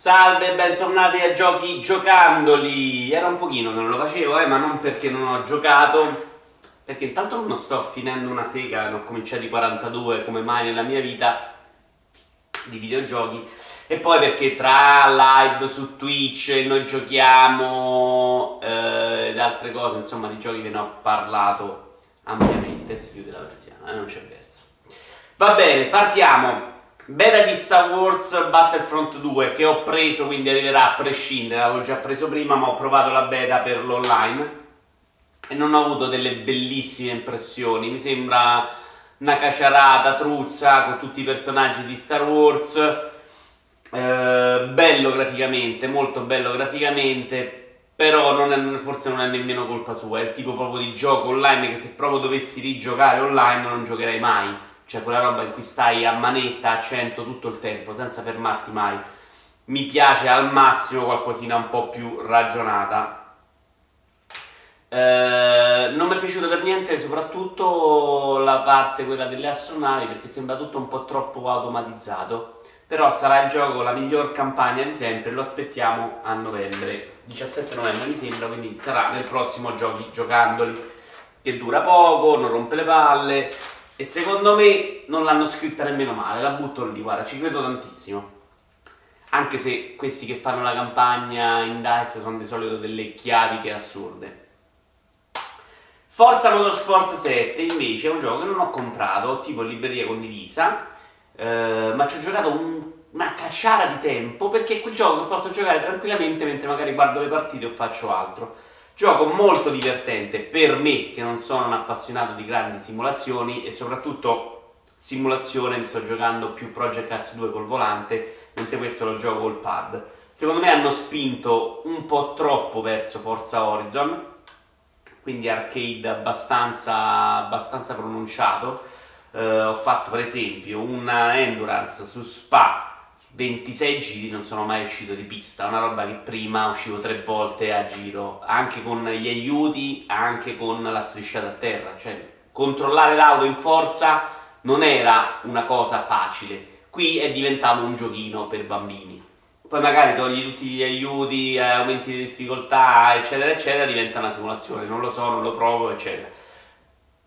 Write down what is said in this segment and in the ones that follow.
Salve, bentornati a Giochi Giocandoli. Era un pochino che non lo facevo, eh, ma non perché non ho giocato, perché intanto non sto finendo una sega, ne ho cominciati 42 come mai nella mia vita di videogiochi. E poi perché tra live su Twitch, noi giochiamo eh, ed altre cose, insomma, di giochi ve ne ho parlato ampiamente. Si chiude la persiana, eh, non c'è verso. Va bene, partiamo. Beta di Star Wars Battlefront 2 che ho preso, quindi arriverà a prescindere, l'avevo già preso prima, ma ho provato la beta per l'online e non ho avuto delle bellissime impressioni. Mi sembra una caciarata truzza con tutti i personaggi di Star Wars. Eh, bello graficamente, molto bello graficamente, però non è, forse non è nemmeno colpa sua. È il tipo proprio di gioco online che se proprio dovessi rigiocare online non giocherei mai cioè quella roba in cui stai a manetta a 100 tutto il tempo senza fermarti mai. Mi piace al massimo qualcosina un po' più ragionata. Eh, non mi è piaciuto per niente soprattutto la parte quella delle astronavi perché sembra tutto un po' troppo automatizzato. Però sarà il gioco la miglior campagna di sempre, lo aspettiamo a novembre, 17 novembre mi sembra, quindi sarà nel prossimo giochi giocandoli, che dura poco, non rompe le palle, e secondo me non l'hanno scritta nemmeno male, la butto lì, guarda, ci credo tantissimo. Anche se questi che fanno la campagna in DICE sono di solito delle chiaviche assurde. Forza Motorsport 7 invece è un gioco che non ho comprato, tipo libreria condivisa, eh, ma ci ho giocato un, una cacciara di tempo perché è quel gioco che posso giocare tranquillamente mentre magari guardo le partite o faccio altro. Gioco molto divertente per me che non sono un appassionato di grandi simulazioni e soprattutto simulazione mi sto giocando più Project Cars 2 col volante, mentre questo lo gioco col pad. Secondo me hanno spinto un po' troppo verso Forza Horizon, quindi arcade abbastanza, abbastanza pronunciato. Uh, ho fatto per esempio una endurance su Spa 26 giri non sono mai uscito di pista, una roba che prima uscivo tre volte a giro, anche con gli aiuti, anche con la strisciata a terra, cioè controllare l'auto in forza non era una cosa facile, qui è diventato un giochino per bambini. Poi magari togli tutti gli aiuti, eh, aumenti di difficoltà, eccetera, eccetera, diventa una simulazione, non lo so, non lo provo, eccetera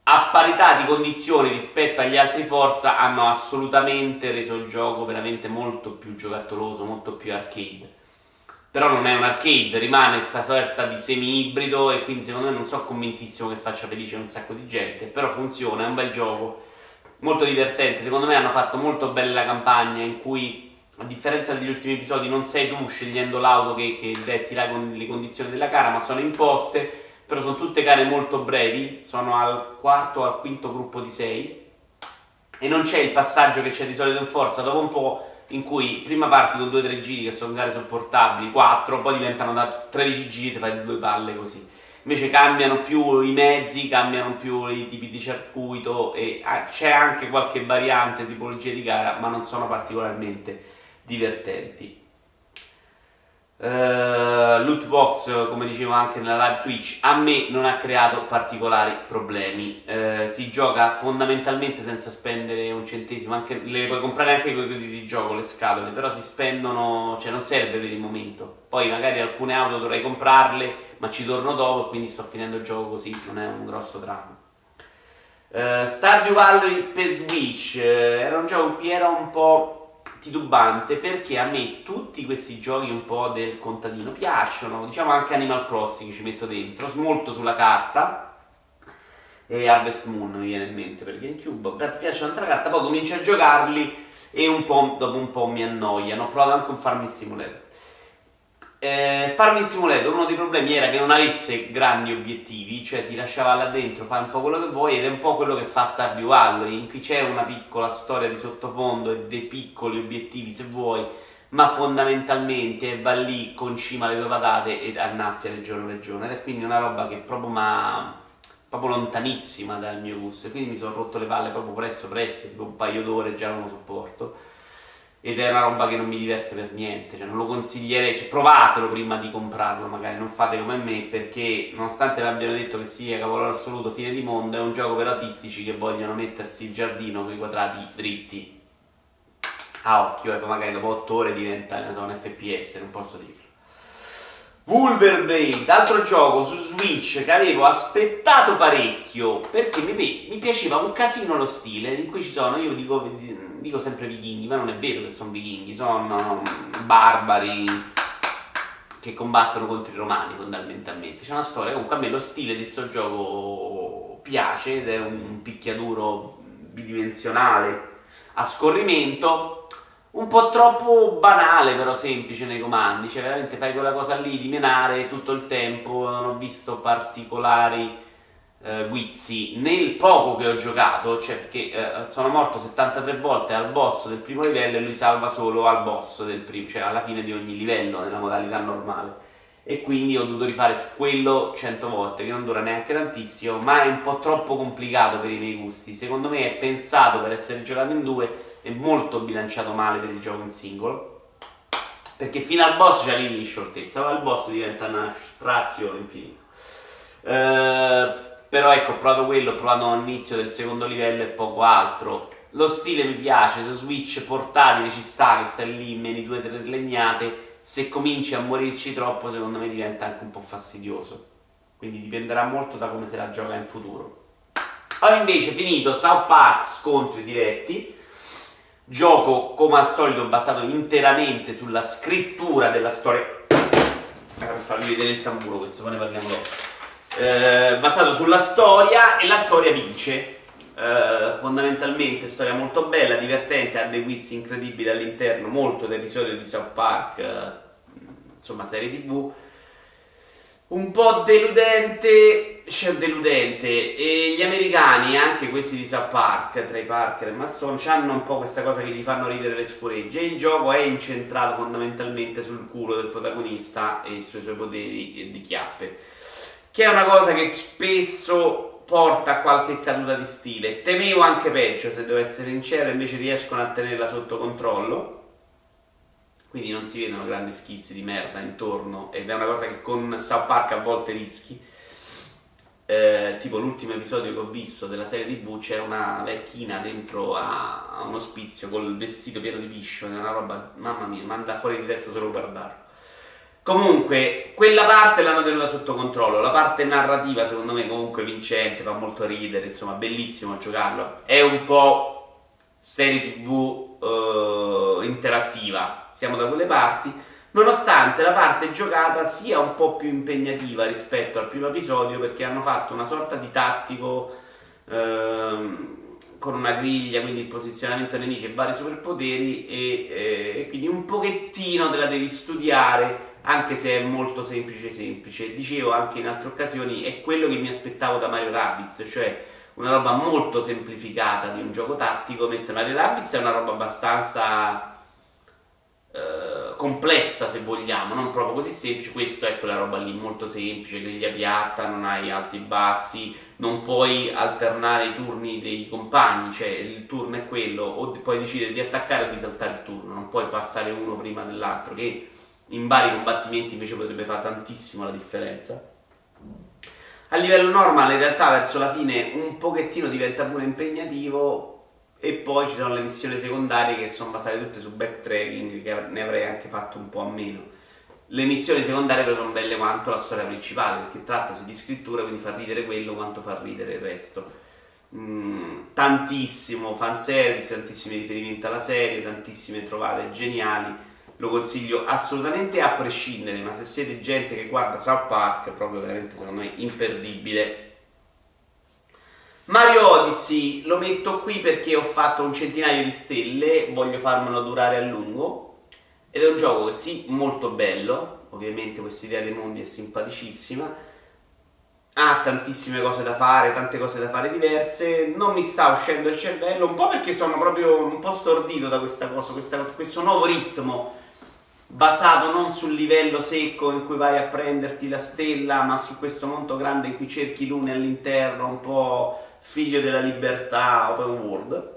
a parità di condizioni rispetto agli altri Forza hanno assolutamente reso il gioco veramente molto più giocattoloso, molto più arcade. Però non è un arcade, rimane questa sorta di semi-ibrido e quindi secondo me non sono convintissimo che faccia felice un sacco di gente, però funziona, è un bel gioco, molto divertente, secondo me hanno fatto molto bella la campagna in cui a differenza degli ultimi episodi non sei tu scegliendo l'auto che, che detti le condizioni della gara, ma sono imposte però sono tutte gare molto brevi, sono al quarto o al quinto gruppo di sei e non c'è il passaggio che c'è di solito in forza, dopo un po' in cui prima parti con 2-3 giri che sono gare sopportabili, 4, poi diventano da 13 giri ti fai due palle così. Invece cambiano più i mezzi, cambiano più i tipi di circuito e ah, c'è anche qualche variante, tipologia di gara, ma non sono particolarmente divertenti. Uh, loot box, come dicevo anche nella live Twitch, a me non ha creato particolari problemi. Uh, si gioca fondamentalmente senza spendere un centesimo, anche, le puoi comprare anche con i crediti di gioco, le scatole, però si spendono, cioè non serve per il momento. Poi magari alcune auto dovrei comprarle, ma ci torno dopo e quindi sto finendo il gioco così, non è un grosso dramma. Uh, Stardew Valley per Switch era un gioco in cui era un po' titubante perché a me tutti questi giochi un po' del contadino piacciono, diciamo anche Animal Crossing ci metto dentro, molto sulla carta. E Harvest Moon mi viene in mente per GameCube, mi piacciono tanto la carta, poi comincio a giocarli e un po', dopo un po' mi annoiano, ho provato anche un Farming Simulator eh, Farming Simulator uno dei problemi era che non avesse grandi obiettivi, cioè ti lasciava là dentro, fare un po' quello che vuoi ed è un po' quello che fa Stardew Valley, in cui c'è una piccola storia di sottofondo e dei piccoli obiettivi se vuoi, ma fondamentalmente va lì, concima le tue patate ed annaffia regione regione ed è quindi una roba che proprio ma proprio lontanissima dal mio gusto e quindi mi sono rotto le palle proprio presso presso, tipo un paio d'ore già non lo sopporto ed è una roba che non mi diverte per niente, cioè non lo consiglierei, cioè provatelo prima di comprarlo magari, non fate come me perché nonostante vi abbiano detto che sia capolavoro assoluto, fine di mondo, è un gioco per autistici che vogliono mettersi il giardino con i quadrati dritti. a occhio, ecco, magari dopo 8 ore diventa so, un FPS, non posso dirlo. Wolverblade, altro gioco su Switch che avevo aspettato parecchio perché mi, mi, piaceva un casino lo stile in cui ci sono, io dico, dico sempre vichinghi, ma non è vero che sono vichinghi, sono barbari che combattono contro i romani fondamentalmente. C'è una storia, comunque a me lo stile di questo gioco piace ed è un picchiaduro bidimensionale a scorrimento un po' troppo banale però semplice nei comandi, cioè veramente fai quella cosa lì di menare tutto il tempo, non ho visto particolari eh, guizzi nel poco che ho giocato, cioè perché eh, sono morto 73 volte al boss del primo livello e lui salva solo al boss del primo, cioè alla fine di ogni livello nella modalità normale. E quindi ho dovuto rifare quello 100 volte che non dura neanche tantissimo ma è un po' troppo complicato per i miei gusti. Secondo me è pensato per essere giocato in due è molto bilanciato male per il gioco in singolo. Perché fino al boss c'è di scioltezza ma il boss diventa una strazio infinito. Eh, però ecco ho provato quello ho provato all'inizio del secondo livello e poco altro. Lo stile mi piace su Switch portatile ci sta che stai lì meni due o tre legnate. Se cominci a morirci troppo secondo me diventa anche un po' fastidioso. Quindi dipenderà molto da come se la gioca in futuro. Ho invece finito South Park scontri diretti. Gioco come al solito basato interamente sulla scrittura della storia. Per farvi vedere il tamburo, questo poi ne parliamo dopo. Eh, basato sulla storia e la storia vince. Eh, fondamentalmente storia molto bella, divertente, ha dei quiz incredibili all'interno, molto d'episodio di South Park, eh, insomma serie tv un po' deludente, cioè deludente, e gli americani, anche questi di South Park, tra i Parker e Mazzon, hanno un po' questa cosa che gli fanno ridere le scuregge, e il gioco è incentrato fondamentalmente sul culo del protagonista e sui suoi poteri di chiappe, che è una cosa che spesso porta a qualche caduta di stile, temevo anche peggio se devo essere sincero, invece riescono a tenerla sotto controllo, quindi non si vedono grandi schizzi di merda intorno ed è una cosa che con South Park a volte rischi. Eh, tipo l'ultimo episodio che ho visto della serie tv c'è una vecchina dentro a, a un ospizio col vestito pieno di piscio, è una roba, mamma mia, manda fuori di testa solo guardarlo. Comunque, quella parte l'hanno tenuta sotto controllo, la parte narrativa secondo me comunque vincente, fa molto ridere, insomma, bellissimo giocarlo. È un po' serie tv eh, interattiva, siamo da quelle parti, nonostante la parte giocata sia un po' più impegnativa rispetto al primo episodio perché hanno fatto una sorta di tattico ehm, con una griglia, quindi il posizionamento nemici e vari superpoteri e, eh, e, quindi un pochettino te la devi studiare anche se è molto semplice semplice. Dicevo anche in altre occasioni è quello che mi aspettavo da Mario Rabbids, cioè una roba molto semplificata di un gioco tattico, mentre Mario Rabbids è una roba abbastanza eh, complessa se vogliamo, non proprio così semplice, questo è quella roba lì molto semplice, griglia piatta, non hai alti e bassi, non puoi alternare i turni dei compagni, cioè il turno è quello, o puoi decidere di attaccare o di saltare il turno, non puoi passare uno prima dell'altro, che in vari combattimenti invece potrebbe fare tantissimo la differenza. A livello normale in realtà verso la fine un pochettino diventa pure impegnativo, e poi ci sono le missioni secondarie che sono basate tutte su backtracking, che ne avrei anche fatto un po' a meno. Le missioni secondarie però sono belle quanto la storia principale, perché trattasi di scrittura, quindi fa ridere quello quanto fa ridere il resto. Mm, tantissimo fanservice, tantissimi riferimenti alla serie, tantissime trovate geniali. Lo consiglio assolutamente a prescindere, ma se siete gente che guarda South Park, proprio veramente secondo me imperdibile. Mario Odyssey lo metto qui perché ho fatto un centinaio di stelle, voglio farmelo durare a lungo. Ed è un gioco che sì, molto bello, ovviamente questa idea dei mondi è simpaticissima, ha tantissime cose da fare, tante cose da fare diverse, non mi sta uscendo il cervello, un po' perché sono proprio un po' stordito da questa cosa, questa, questo nuovo ritmo basato non sul livello secco in cui vai a prenderti la stella, ma su questo mondo grande in cui cerchi lune all'interno, un po' figlio della libertà open world,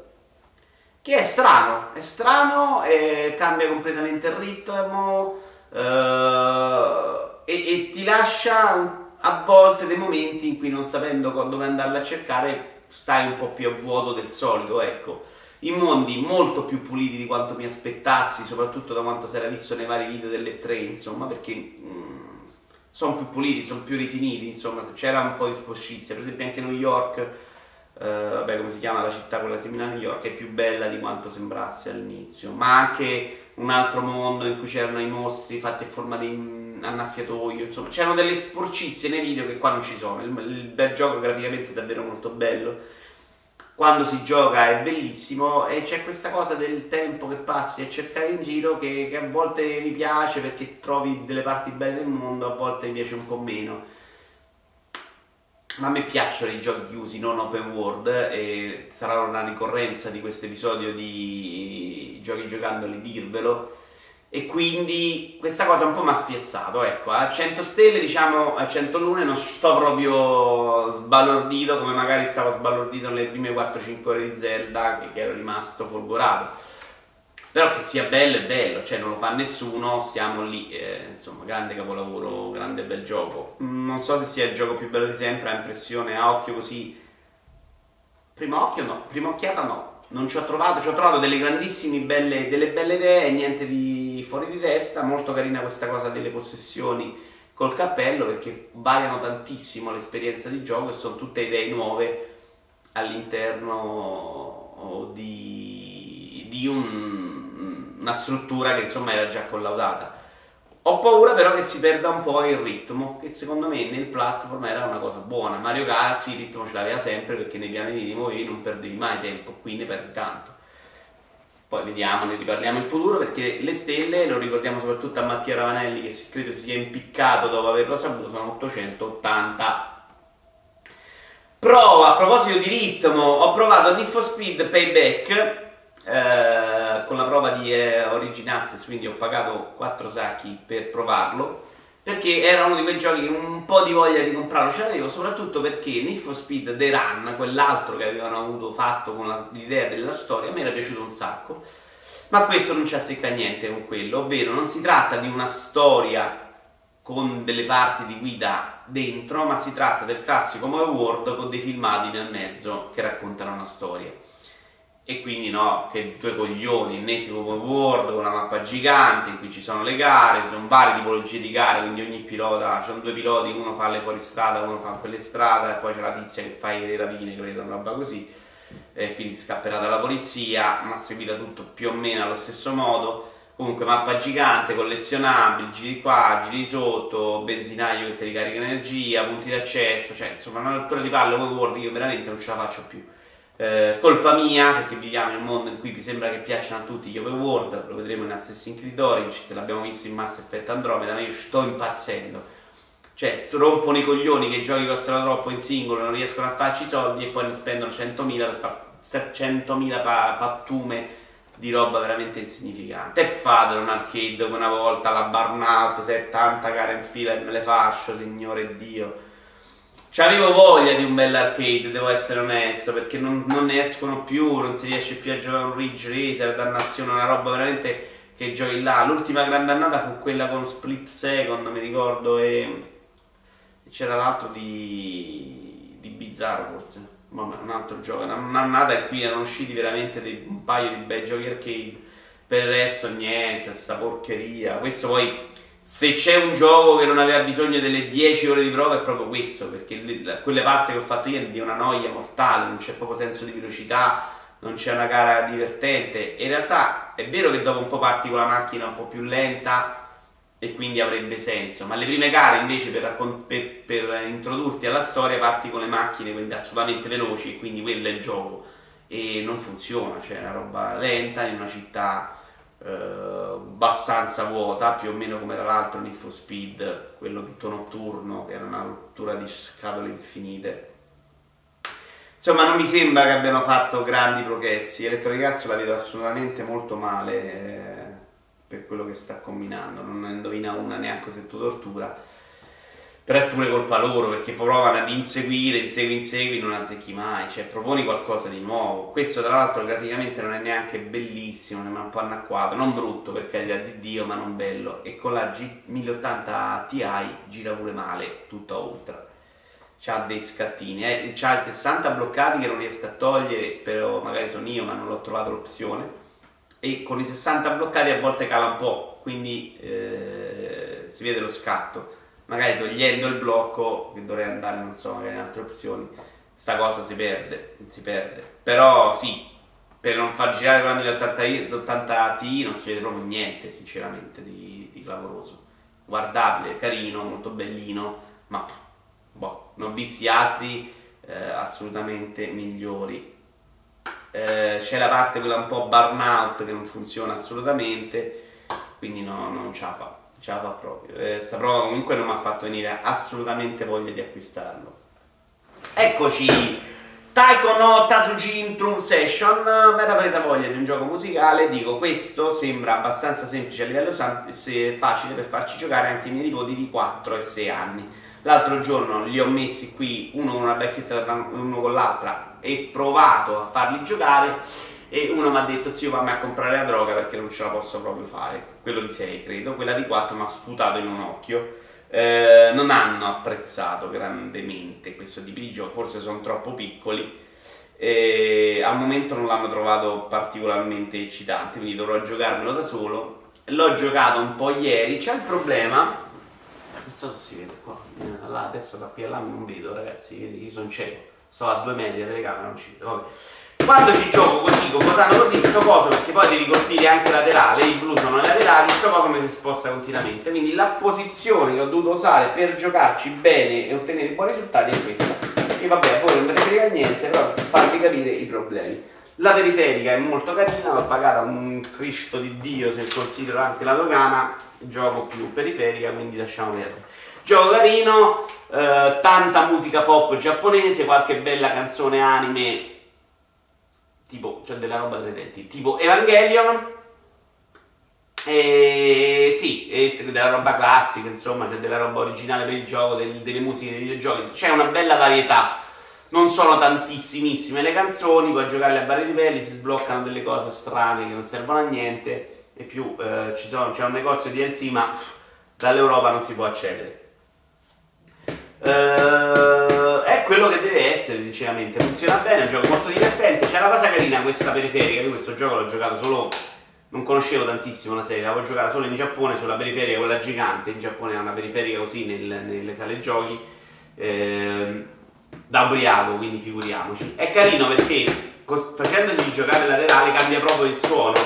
che è strano, è strano e cambia completamente il ritmo eh, e, e, ti lascia a volte dei momenti in cui non sapendo dove andarla a cercare stai un po' più a vuoto del solito, ecco. I mondi molto più puliti di quanto mi aspettassi, soprattutto da quanto si era visto nei vari video delle tre, insomma, perché mm, sono più puliti, sono più rifiniti, insomma, c'era un po' di sporcizia, per esempio anche New York, eh, vabbè come si chiama la città quella simile a New York, è più bella di quanto sembrasse all'inizio, ma anche un altro mondo in cui c'erano i mostri fatti a forma di annaffiatoio, insomma, c'erano delle sporcizie nei video che qua non ci sono. Il, il bel gioco graficamente è davvero molto bello. Quando si gioca è bellissimo e c'è questa cosa del tempo che passi a cercare in giro che, che a volte mi piace perché trovi delle parti belle del mondo, a volte mi piace un po' meno. Ma a me piacciono i giochi chiusi, non open world, e sarà una ricorrenza di questo episodio di giochi giocandoli dirvelo e quindi questa cosa un po' mi ha spiazzato, ecco, a 100 stelle diciamo a 100 lune non sto proprio sbalordito come magari stavo sbalordito nelle prime 4-5 ore di Zelda che, che ero rimasto folgorato però che sia bello è bello, cioè non lo fa nessuno, stiamo lì, eh, insomma, grande capolavoro, grande bel gioco. Non so se sia il gioco più bello di sempre, ha impressione a occhio così. Prima occhio no, prima occhiata no, non ci ho trovato, ci ho trovato delle grandissime belle, delle belle idee, niente di fuori di testa, molto carina questa cosa delle possessioni col cappello perché variano tantissimo l'esperienza di gioco e sono tutte idee nuove all'interno di, di un, una struttura che insomma era già collaudata. Ho paura però che si perda un po' il ritmo, che secondo me nel platform era una cosa buona. Mario Kart sì, il ritmo ce l'aveva sempre perché nei piani di muovevi non perdevi mai tempo, qui ne perdi tanto. Poi vediamo, ne riparliamo in futuro perché le stelle, lo ricordiamo soprattutto a Mattia Ravanelli che credo si sia impiccato dopo averlo saputo, sono 880. Prova, a proposito di ritmo, ho provato Need for Speed Payback eh, con la prova di eh, Origin Access, quindi ho pagato 4 sacchi per provarlo, perché era uno di quei giochi che un po' di voglia di comprarlo ce l'avevo, soprattutto perché Need for Speed The Run, quell'altro che avevano avuto fatto con la, l'idea della storia, me era piaciuto un sacco, ma questo non ci azzecca niente con quello, ovvero non si tratta di una storia con delle parti di guida dentro, ma si tratta del classico Move World con dei filmati nel mezzo che raccontano una storia e quindi no, che due coglioni, ennesimo open world una mappa gigante in cui ci sono le gare, ci sono varie tipologie di gare, quindi ogni pilota, ci sono due piloti, uno fa le fuoristrada, uno fa quelle strade e poi c'è la tizia che fa le rapine, credo, una roba così, e quindi scapperà dalla polizia, ma seguita tutto più o meno allo stesso modo. Comunque mappa gigante, collezionabili, giri qua, giri sotto, benzinaio che ti ricarica energia, punti d'accesso, cioè insomma una lettura di palle open world io veramente non ce la faccio più eh, colpa mia, perché viviamo in un mondo in cui mi sembra che piacciono a tutti gli open world, lo vedremo in Assassin's Creed se l'abbiamo visto in Mass Effect Andromeda, ma io sto impazzendo. Cioè, rompono i coglioni che i giochi costano troppo in singolo, non riescono a farci i soldi e poi ne spendono 100.000 per fare 100.000 pa- pattume di roba veramente insignificante. E fatelo un arcade una volta, la burnout, 70 gare in fila e me le faccio, signore Dio C'avevo voglia di un bel arcade, devo essere onesto, perché non, non, ne escono più, non si riesce più a giocare un Ridge Racer, dannazione, una roba veramente che giochi là. L'ultima grande annata fu quella con Split Second, mi ricordo, e, c'era l'altro di, di Bizzarro forse, Vabbè, un altro gioco, un'annata in cui erano usciti veramente dei, un paio di bei giochi arcade. Per il resto niente, sta porcheria. Questo poi se c'è un gioco che non aveva bisogno delle 10 ore di prova è proprio questo, perché le, quelle parti che ho fatto ieri di una noia mortale, non c'è proprio senso di velocità, non c'è una gara divertente. In realtà è vero che dopo un po' parti con la macchina un po' più lenta e quindi avrebbe senso, ma le prime gare invece per, per, per introdurti alla storia parti con le macchine, quindi assolutamente veloci, e quindi quello è il gioco. E non funziona, cioè è una roba lenta in una città eh, abbastanza vuota, più o meno come era l'altro Need for Speed, quello tutto notturno, che era una rottura di scatole infinite. Insomma, non mi sembra che abbiano fatto grandi progressi. Electronic Arts la vedo assolutamente molto male eh, per quello che sta combinando. Non ne indovina una neanche se tu tortura però è pure colpa loro perché provano ad inseguire, insegui, insegui, non azzecchi mai, cioè proponi qualcosa di nuovo. Questo tra l'altro graficamente non è neanche bellissimo, sembra un po' anacquato, non brutto per carità di Dio, ma non bello. E con la G 1080 Ti gira pure male, tutta ultra. c'ha dei scattini, eh, c'ha 60 bloccati che non riesco a togliere, spero magari sono io ma non l'ho trovato l'opzione e con i 60 bloccati a volte cala un po', quindi eh, si vede lo scatto. Magari togliendo il blocco, che dovrei andare, non so, magari in altre opzioni, sta cosa si perde, si perde. Però sì, per non far girare con la 1080 Ti non si vede proprio niente, sinceramente, di, di clamoroso. Guardabile, carino, molto bellino, ma boh, ne ho visti altri eh, assolutamente migliori. Eh, c'è la parte quella un po' burnout che non funziona assolutamente, quindi no, non ce la fa, ce la fa proprio. Eh, sta prova comunque non mi ha fatto venire assolutamente voglia di acquistarlo. Eccoci! Taiko no Tatsujin True Session, mi era presa voglia di un gioco musicale, dico questo sembra abbastanza semplice a livello facile per farci giocare anche i miei nipoti di 4 e 6 anni L'altro giorno li ho messi qui uno con una bacchetta uno con l'altra e provato a farli giocare e uno mi ha detto zio fammi a comprare la droga perché non ce la posso proprio fare. Quello di 6 credo, quella di 4 mi ha sputato in un occhio. Eh, non hanno apprezzato grandemente questo tipo di gioco. Forse sono troppo piccoli. E al momento non l'hanno trovato particolarmente eccitante quindi dovrò giocarmelo da solo. L'ho giocato un po' ieri. C'è il problema non so se si vede qua eh, là, adesso da qui a là non vedo ragazzi io sono cieco. Sto a due metri la telecamera non ci vedo vabbè quando ci gioco così, comportando così, sto coso, perché poi devi colpire anche laterale, i blu sono laterali, sto coso mi si sposta continuamente. Quindi la posizione che ho dovuto usare per giocarci bene e ottenere buoni risultati è questa. E vabbè, voi non me ne frega niente, però per farvi capire i problemi. La periferica è molto carina, l'ho pagata un Cristo di Dio se considero anche la dogana, gioco più periferica, quindi lasciamo perdere. Gioco carino, eh, tanta musica pop giapponese, qualche bella canzone anime, tipo, cioè della roba delle denti, tipo Evangelion, e sì, e della roba classica, insomma, c'è della roba originale per il gioco, del, delle musiche dei videogiochi, c'è una bella varietà. Non sono tantissimissime le canzoni, puoi giocare a vari livelli, si sbloccano delle cose strane che non servono a niente, e più eh, c'è un negozio di DLC, ma dall'Europa non si può accedere. È quello che deve essere, sinceramente. Funziona bene, è un gioco molto divertente. C'è una cosa carina questa periferica. Io questo gioco l'ho giocato solo. Non conoscevo tantissimo la serie, l'avevo giocata solo in Giappone sulla periferica, quella gigante. In Giappone ha una periferica così nel, nelle sale giochi. Eh, da ubriaco, quindi figuriamoci. È carino perché facendoci giocare laterale cambia proprio il suono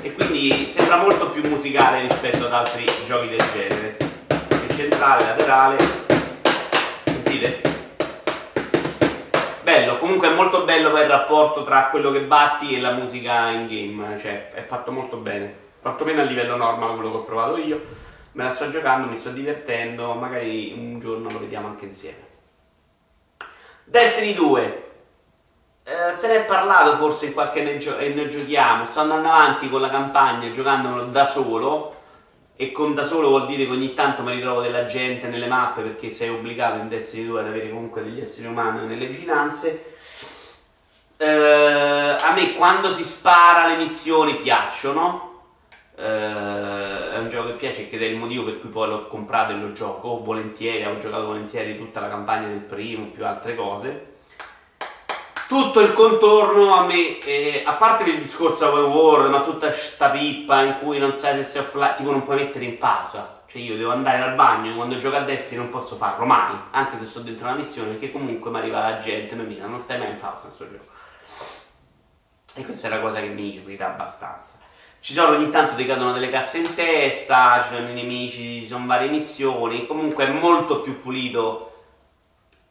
e quindi sembra molto più musicale rispetto ad altri giochi del genere. Il centrale, laterale, sentite? Bello, comunque è molto bello poi il rapporto tra quello che batti e la musica in game, cioè è fatto molto bene, fatto bene a livello normal quello che ho provato io, me la sto giocando, mi sto divertendo, magari un giorno lo vediamo anche insieme. Destiny 2, eh, se ne è parlato forse in qualche e ne giochiamo, sto andando avanti con la campagna giocandolo da solo, e con da solo vuol dire che ogni tanto mi ritrovo della gente nelle mappe perché sei obbligato in Destiny 2 ad avere comunque degli esseri umani nelle vicinanze. Eh, a me quando si spara le missioni piacciono, eh, è un gioco che piace ed è il motivo per cui poi l'ho comprato e lo gioco volentieri, ho giocato volentieri tutta la campagna del primo, più altre cose tutto il contorno a me, eh, a parte il discorso open world, ma tutta sta pippa in cui non sai se sei offline, tipo non puoi mettere in pausa. Cioè io devo andare al bagno quando gioco a Destiny non posso farlo mai, anche se sto dentro una missione, perché comunque mi arriva la gente, mi mira, non stai mai in pausa in questo gioco. E questa è la cosa che mi irrita abbastanza. Ci sono ogni tanto ti cadono delle casse in testa, ci sono i nemici, ci sono varie missioni, comunque è molto più pulito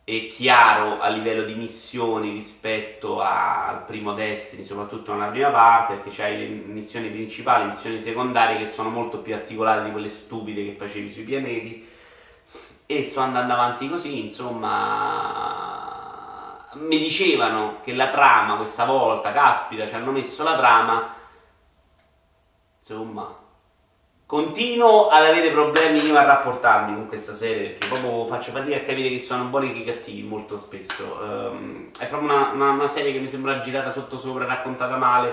e chiaro a livello di missioni rispetto al primo Destiny, soprattutto nella prima parte, perché c'hai le missioni principali, missioni secondarie che sono molto più articolate di quelle stupide che facevi sui pianeti. E sto andando avanti così, insomma. Mi dicevano che la trama questa volta, caspita, ci hanno messo la trama. Insomma, Continuo ad avere problemi a rapportarmi con questa serie perché proprio faccio fatica a capire chi sono buoni e chi cattivi molto spesso. Um, è proprio una, una, una, serie che mi sembra girata sotto sopra, raccontata male.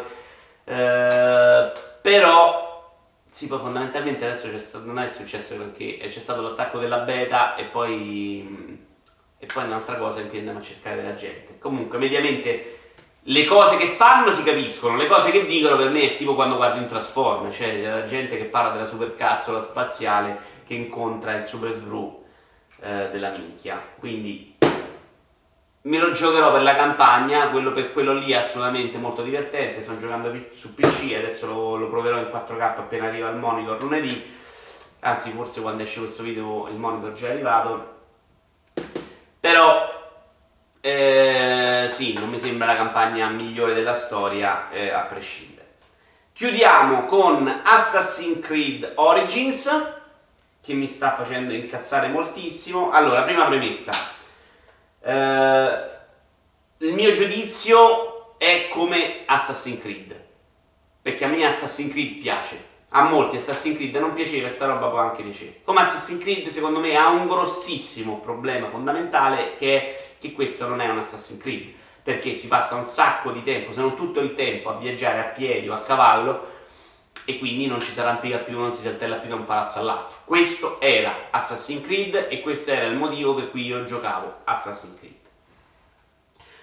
Uh, però, sì, poi fondamentalmente adesso stato, non è successo perché c'è stato l'attacco della beta e poi e poi un'altra cosa in cui andiamo a cercare della gente. Comunque, mediamente le cose che fanno si capiscono, le cose che dicono per me è tipo quando guardi un Transformer, cioè c'è la gente che parla della supercazzola spaziale che incontra il super svru eh, della minchia. Quindi me lo giocherò per la campagna, quello per quello lì è assolutamente molto divertente, sto giocando su PC, adesso lo, lo proverò in 4K appena arriva il monitor lunedì, anzi forse quando esce questo video il monitor già è arrivato, però eh, sì, non mi sembra la campagna migliore della storia eh, a prescindere. Chiudiamo con Assassin's Creed Origins, che mi sta facendo incazzare moltissimo. Allora, prima premessa. Eh, il mio giudizio è come Assassin's Creed. Perché a me Assassin's Creed piace. A molti Assassin's Creed non piaceva e sta roba può anche piacere. Come Assassin's Creed secondo me ha un grossissimo problema fondamentale che è che questo non è un Assassin's Creed. Perché si passa un sacco di tempo, se non tutto il tempo, a viaggiare a piedi o a cavallo e quindi non ci si arrampica più, non si saltella più da un palazzo all'altro. Questo era Assassin's Creed e questo era il motivo per cui io giocavo Assassin's Creed.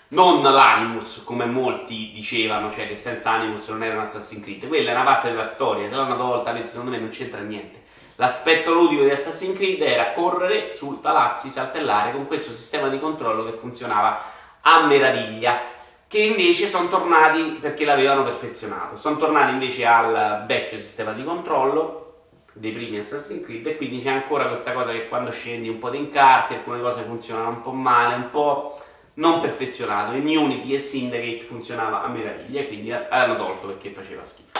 Non l'Animus, come molti dicevano, cioè che senza Animus non era un Assassin's Creed, quella è una parte della storia, te l'hanno tolta, secondo me non c'entra niente. L'aspetto ludico di Assassin's Creed era correre sui palazzi, saltellare con questo sistema di controllo che funzionava a meraviglia che invece sono tornati perché l'avevano perfezionato. Sono tornati invece al vecchio sistema di controllo dei primi Assassin's Creed e quindi c'è ancora questa cosa che quando scendi un po' di incarti alcune cose funzionano un po' male, un po' non perfezionato. In Unity e Syndicate funzionava a meraviglia e quindi l'hanno tolto perché faceva schifo.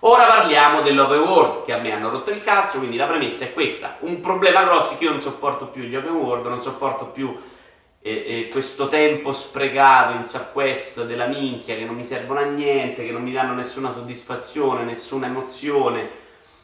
Ora parliamo dell'open world che a me hanno rotto il cazzo, quindi la premessa è questa. Un problema grosso è che io non sopporto più gli open world, non sopporto più e, e questo tempo sprecato in subquest della minchia che non mi servono a niente, che non mi danno nessuna soddisfazione, nessuna emozione,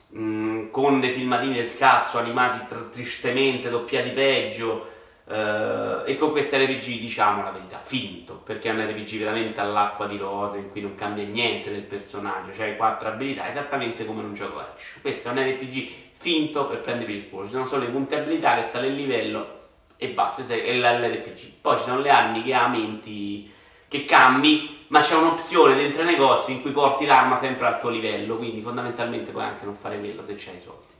mh, mm, con dei filmatini del cazzo animati tr- tristemente, doppiati peggio, Uh, e con questa RPG diciamo la verità, finto, perché è un RPG veramente all'acqua di rose in cui non cambia niente del personaggio, cioè quattro abilità, esattamente come in un gioco action. Questo è un RPG finto per prendere il culo, ci sono solo le punte abilità che sale il livello e basta, è l'RPG. Poi ci sono le armi che aumenti, che cambi, ma c'è un'opzione dentro i negozi in cui porti l'arma sempre al tuo livello, quindi fondamentalmente puoi anche non fare quello se c'hai i soldi.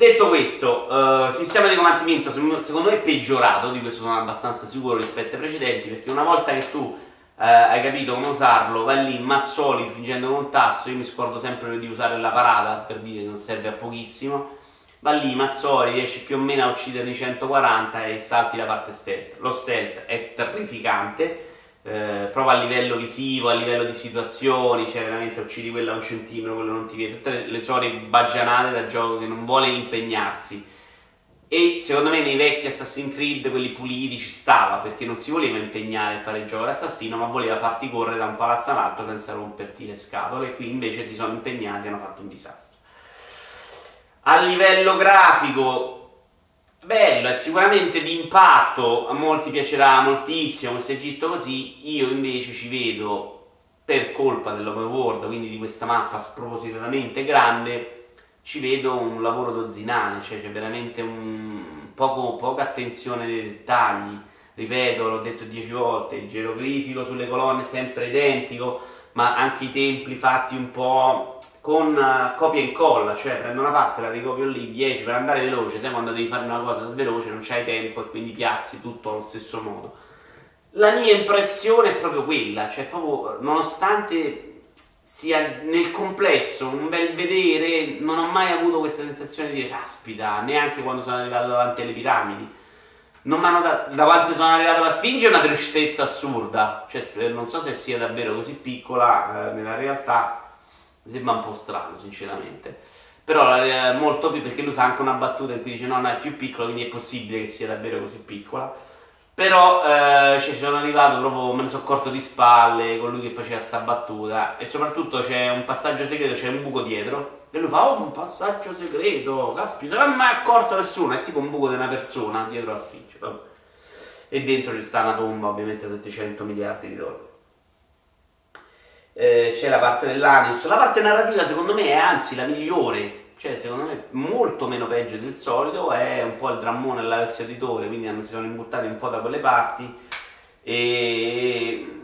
Detto questo, uh, sistema di combattimento secondo me è peggiorato, di questo sono abbastanza sicuro rispetto ai precedenti, perché una volta che tu uh, hai capito come usarlo, vai lì, mazzoli, fingendo con un tasto, io mi scordo sempre di usare la parata, per dire che non serve a pochissimo, va lì, Mazzoli, riesci più o meno a ucciderne 140 e salti la parte stealth. Lo stealth è terrificante, eh, proprio a livello visivo, a livello di situazioni, cioè veramente uccidi quella un centimetro, quello non ti vede, tutte le, le storie baggianate da gioco che non vuole impegnarsi. E secondo me nei vecchi Assassin's Creed, quelli puliti, ci stava, perché non si voleva impegnare a fare il gioco d'assassino, ma voleva farti correre da un palazzo all'altro senza romperti le scatole, e qui invece si sono impegnati e hanno fatto un disastro. A livello grafico, bello, è sicuramente di impatto, a molti piacerà moltissimo questo Egitto così, io invece ci vedo, per colpa dell'open world, quindi di questa mappa spropositatamente grande, ci vedo un lavoro dozzinale, cioè c'è veramente un poco, poca attenzione ai dettagli, ripeto, l'ho detto dieci volte, il geroglifico sulle colonne è sempre identico, ma anche i templi fatti un po' con uh, copia e incolla, cioè prendo una parte, la ricopio lì 10 per andare veloce, sai quando devi fare una cosa sveloce non c'hai tempo e quindi piazzi tutto allo stesso modo. La mia impressione è proprio quella, cioè proprio nonostante sia nel complesso un bel vedere, non ho mai avuto questa sensazione di caspita, neanche quando sono arrivato davanti alle piramidi. Non da, da quanto sono arrivato alla Sfinge è una tristezza assurda, cioè non so se sia davvero così piccola eh, nella realtà, mi sembra un po' strano, sinceramente. Però è molto più perché lui fa anche una battuta in cui dice no, no, è più piccola, quindi è possibile che sia davvero così piccola. Però eh, cioè, sono arrivato proprio, me ne sono accorto di spalle con lui che faceva sta battuta. E soprattutto c'è un passaggio segreto, c'è un buco dietro. E lui fa, oh, un passaggio segreto, caspita, non mi mai accorto nessuno. È tipo un buco di una persona dietro la sfinge. E dentro ci sta una tomba, ovviamente 700 miliardi di dollari eh, c'è la parte dell'Anius. La parte narrativa secondo me è anzi la migliore, cioè secondo me molto meno peggio del solito, è un po' il drammone all'Alzio Editore, quindi si sono imbuttati un po' da quelle parti. E,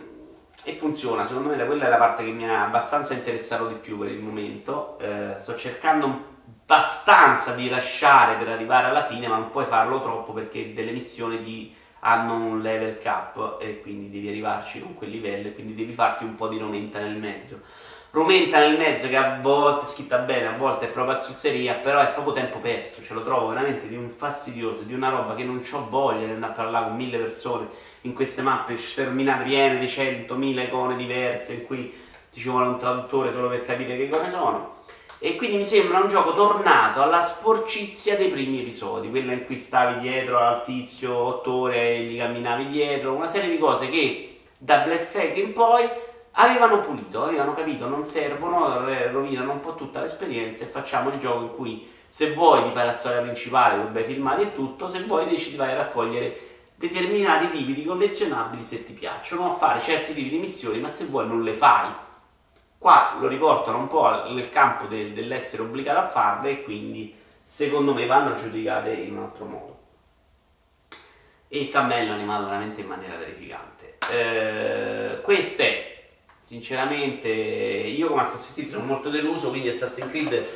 e, funziona, secondo me da quella è la parte che mi ha abbastanza interessato di più per il momento, eh, sto cercando abbastanza di lasciare per arrivare alla fine, ma non puoi farlo troppo perché delle missioni ti hanno un level cap e quindi devi arrivarci con quel livello e quindi devi farti un po' di romenta nel mezzo rumenta nel mezzo che a volte è scritta bene, a volte è proprio azzuzzeria, però è proprio tempo perso, ce lo trovo veramente di un fastidioso, di una roba che non ho voglia di andare a parlare con mille persone in queste mappe sterminate piene di centomila icone diverse in cui ti ci vuole un traduttore solo per capire che icone sono. E quindi mi sembra un gioco tornato alla sporcizia dei primi episodi, quella in cui stavi dietro al tizio otto ore e gli camminavi dietro, una serie di cose che da Black Flag in poi avevano pulito, avevano capito, non servono, rovinano un po' tutta l'esperienza e facciamo il gioco in cui se vuoi ti fai la storia principale con bei filmati e tutto, se vuoi decidi vai a raccogliere determinati tipi di collezionabili se ti piacciono, a fare certi tipi di missioni, ma se vuoi non le fai. Qua lo riportano un po' nel campo de- dell'essere obbligato a farle e quindi secondo me vanno giudicate in un altro modo. E il cammello animato veramente in maniera terrificante. Eh, queste sinceramente io come Assassin's Creed sono molto deluso, quindi Assassin's Creed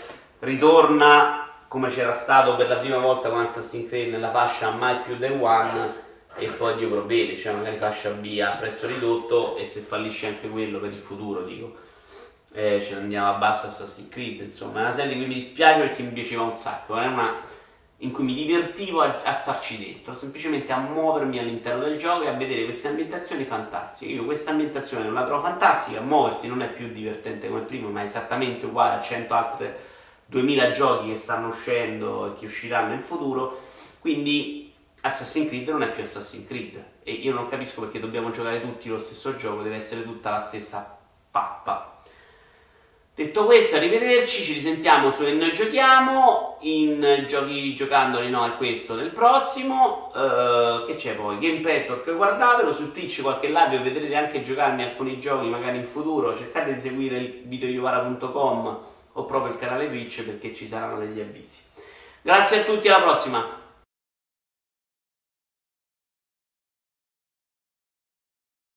ritorna come c'era stato per la prima volta con Assassin's Creed nella fascia mai più day one e poi Dio provvede, cioè magari fascia B a prezzo ridotto e se fallisce anche quello per il futuro dico eh, ce ne andiamo a basso Assassin's Creed insomma è una serie di cui mi dispiace perché mi piaceva un sacco è una in cui mi divertivo a, a, starci dentro, semplicemente a muovermi all'interno del gioco e a vedere queste ambientazioni fantastiche. Io questa ambientazione non la trovo fantastica, muoversi non è più divertente come prima, ma è esattamente uguale a 100 altre 2000 giochi che stanno uscendo e che usciranno in futuro, quindi Assassin's Creed non è più Assassin's Creed e io non capisco perché dobbiamo giocare tutti lo stesso gioco, deve essere tutta la stessa pappa. Detto questo, arrivederci, ci risentiamo su E Noi Giochiamo, in Giochi Giocandoli no è questo nel prossimo, uh, che c'è poi? Game Petwork, guardatelo, su Twitch qualche live vedrete anche giocarmi alcuni giochi magari in futuro, cercate di seguire il videoiovara.com o proprio il canale Twitch perché ci saranno degli avvisi. Grazie a tutti, alla prossima!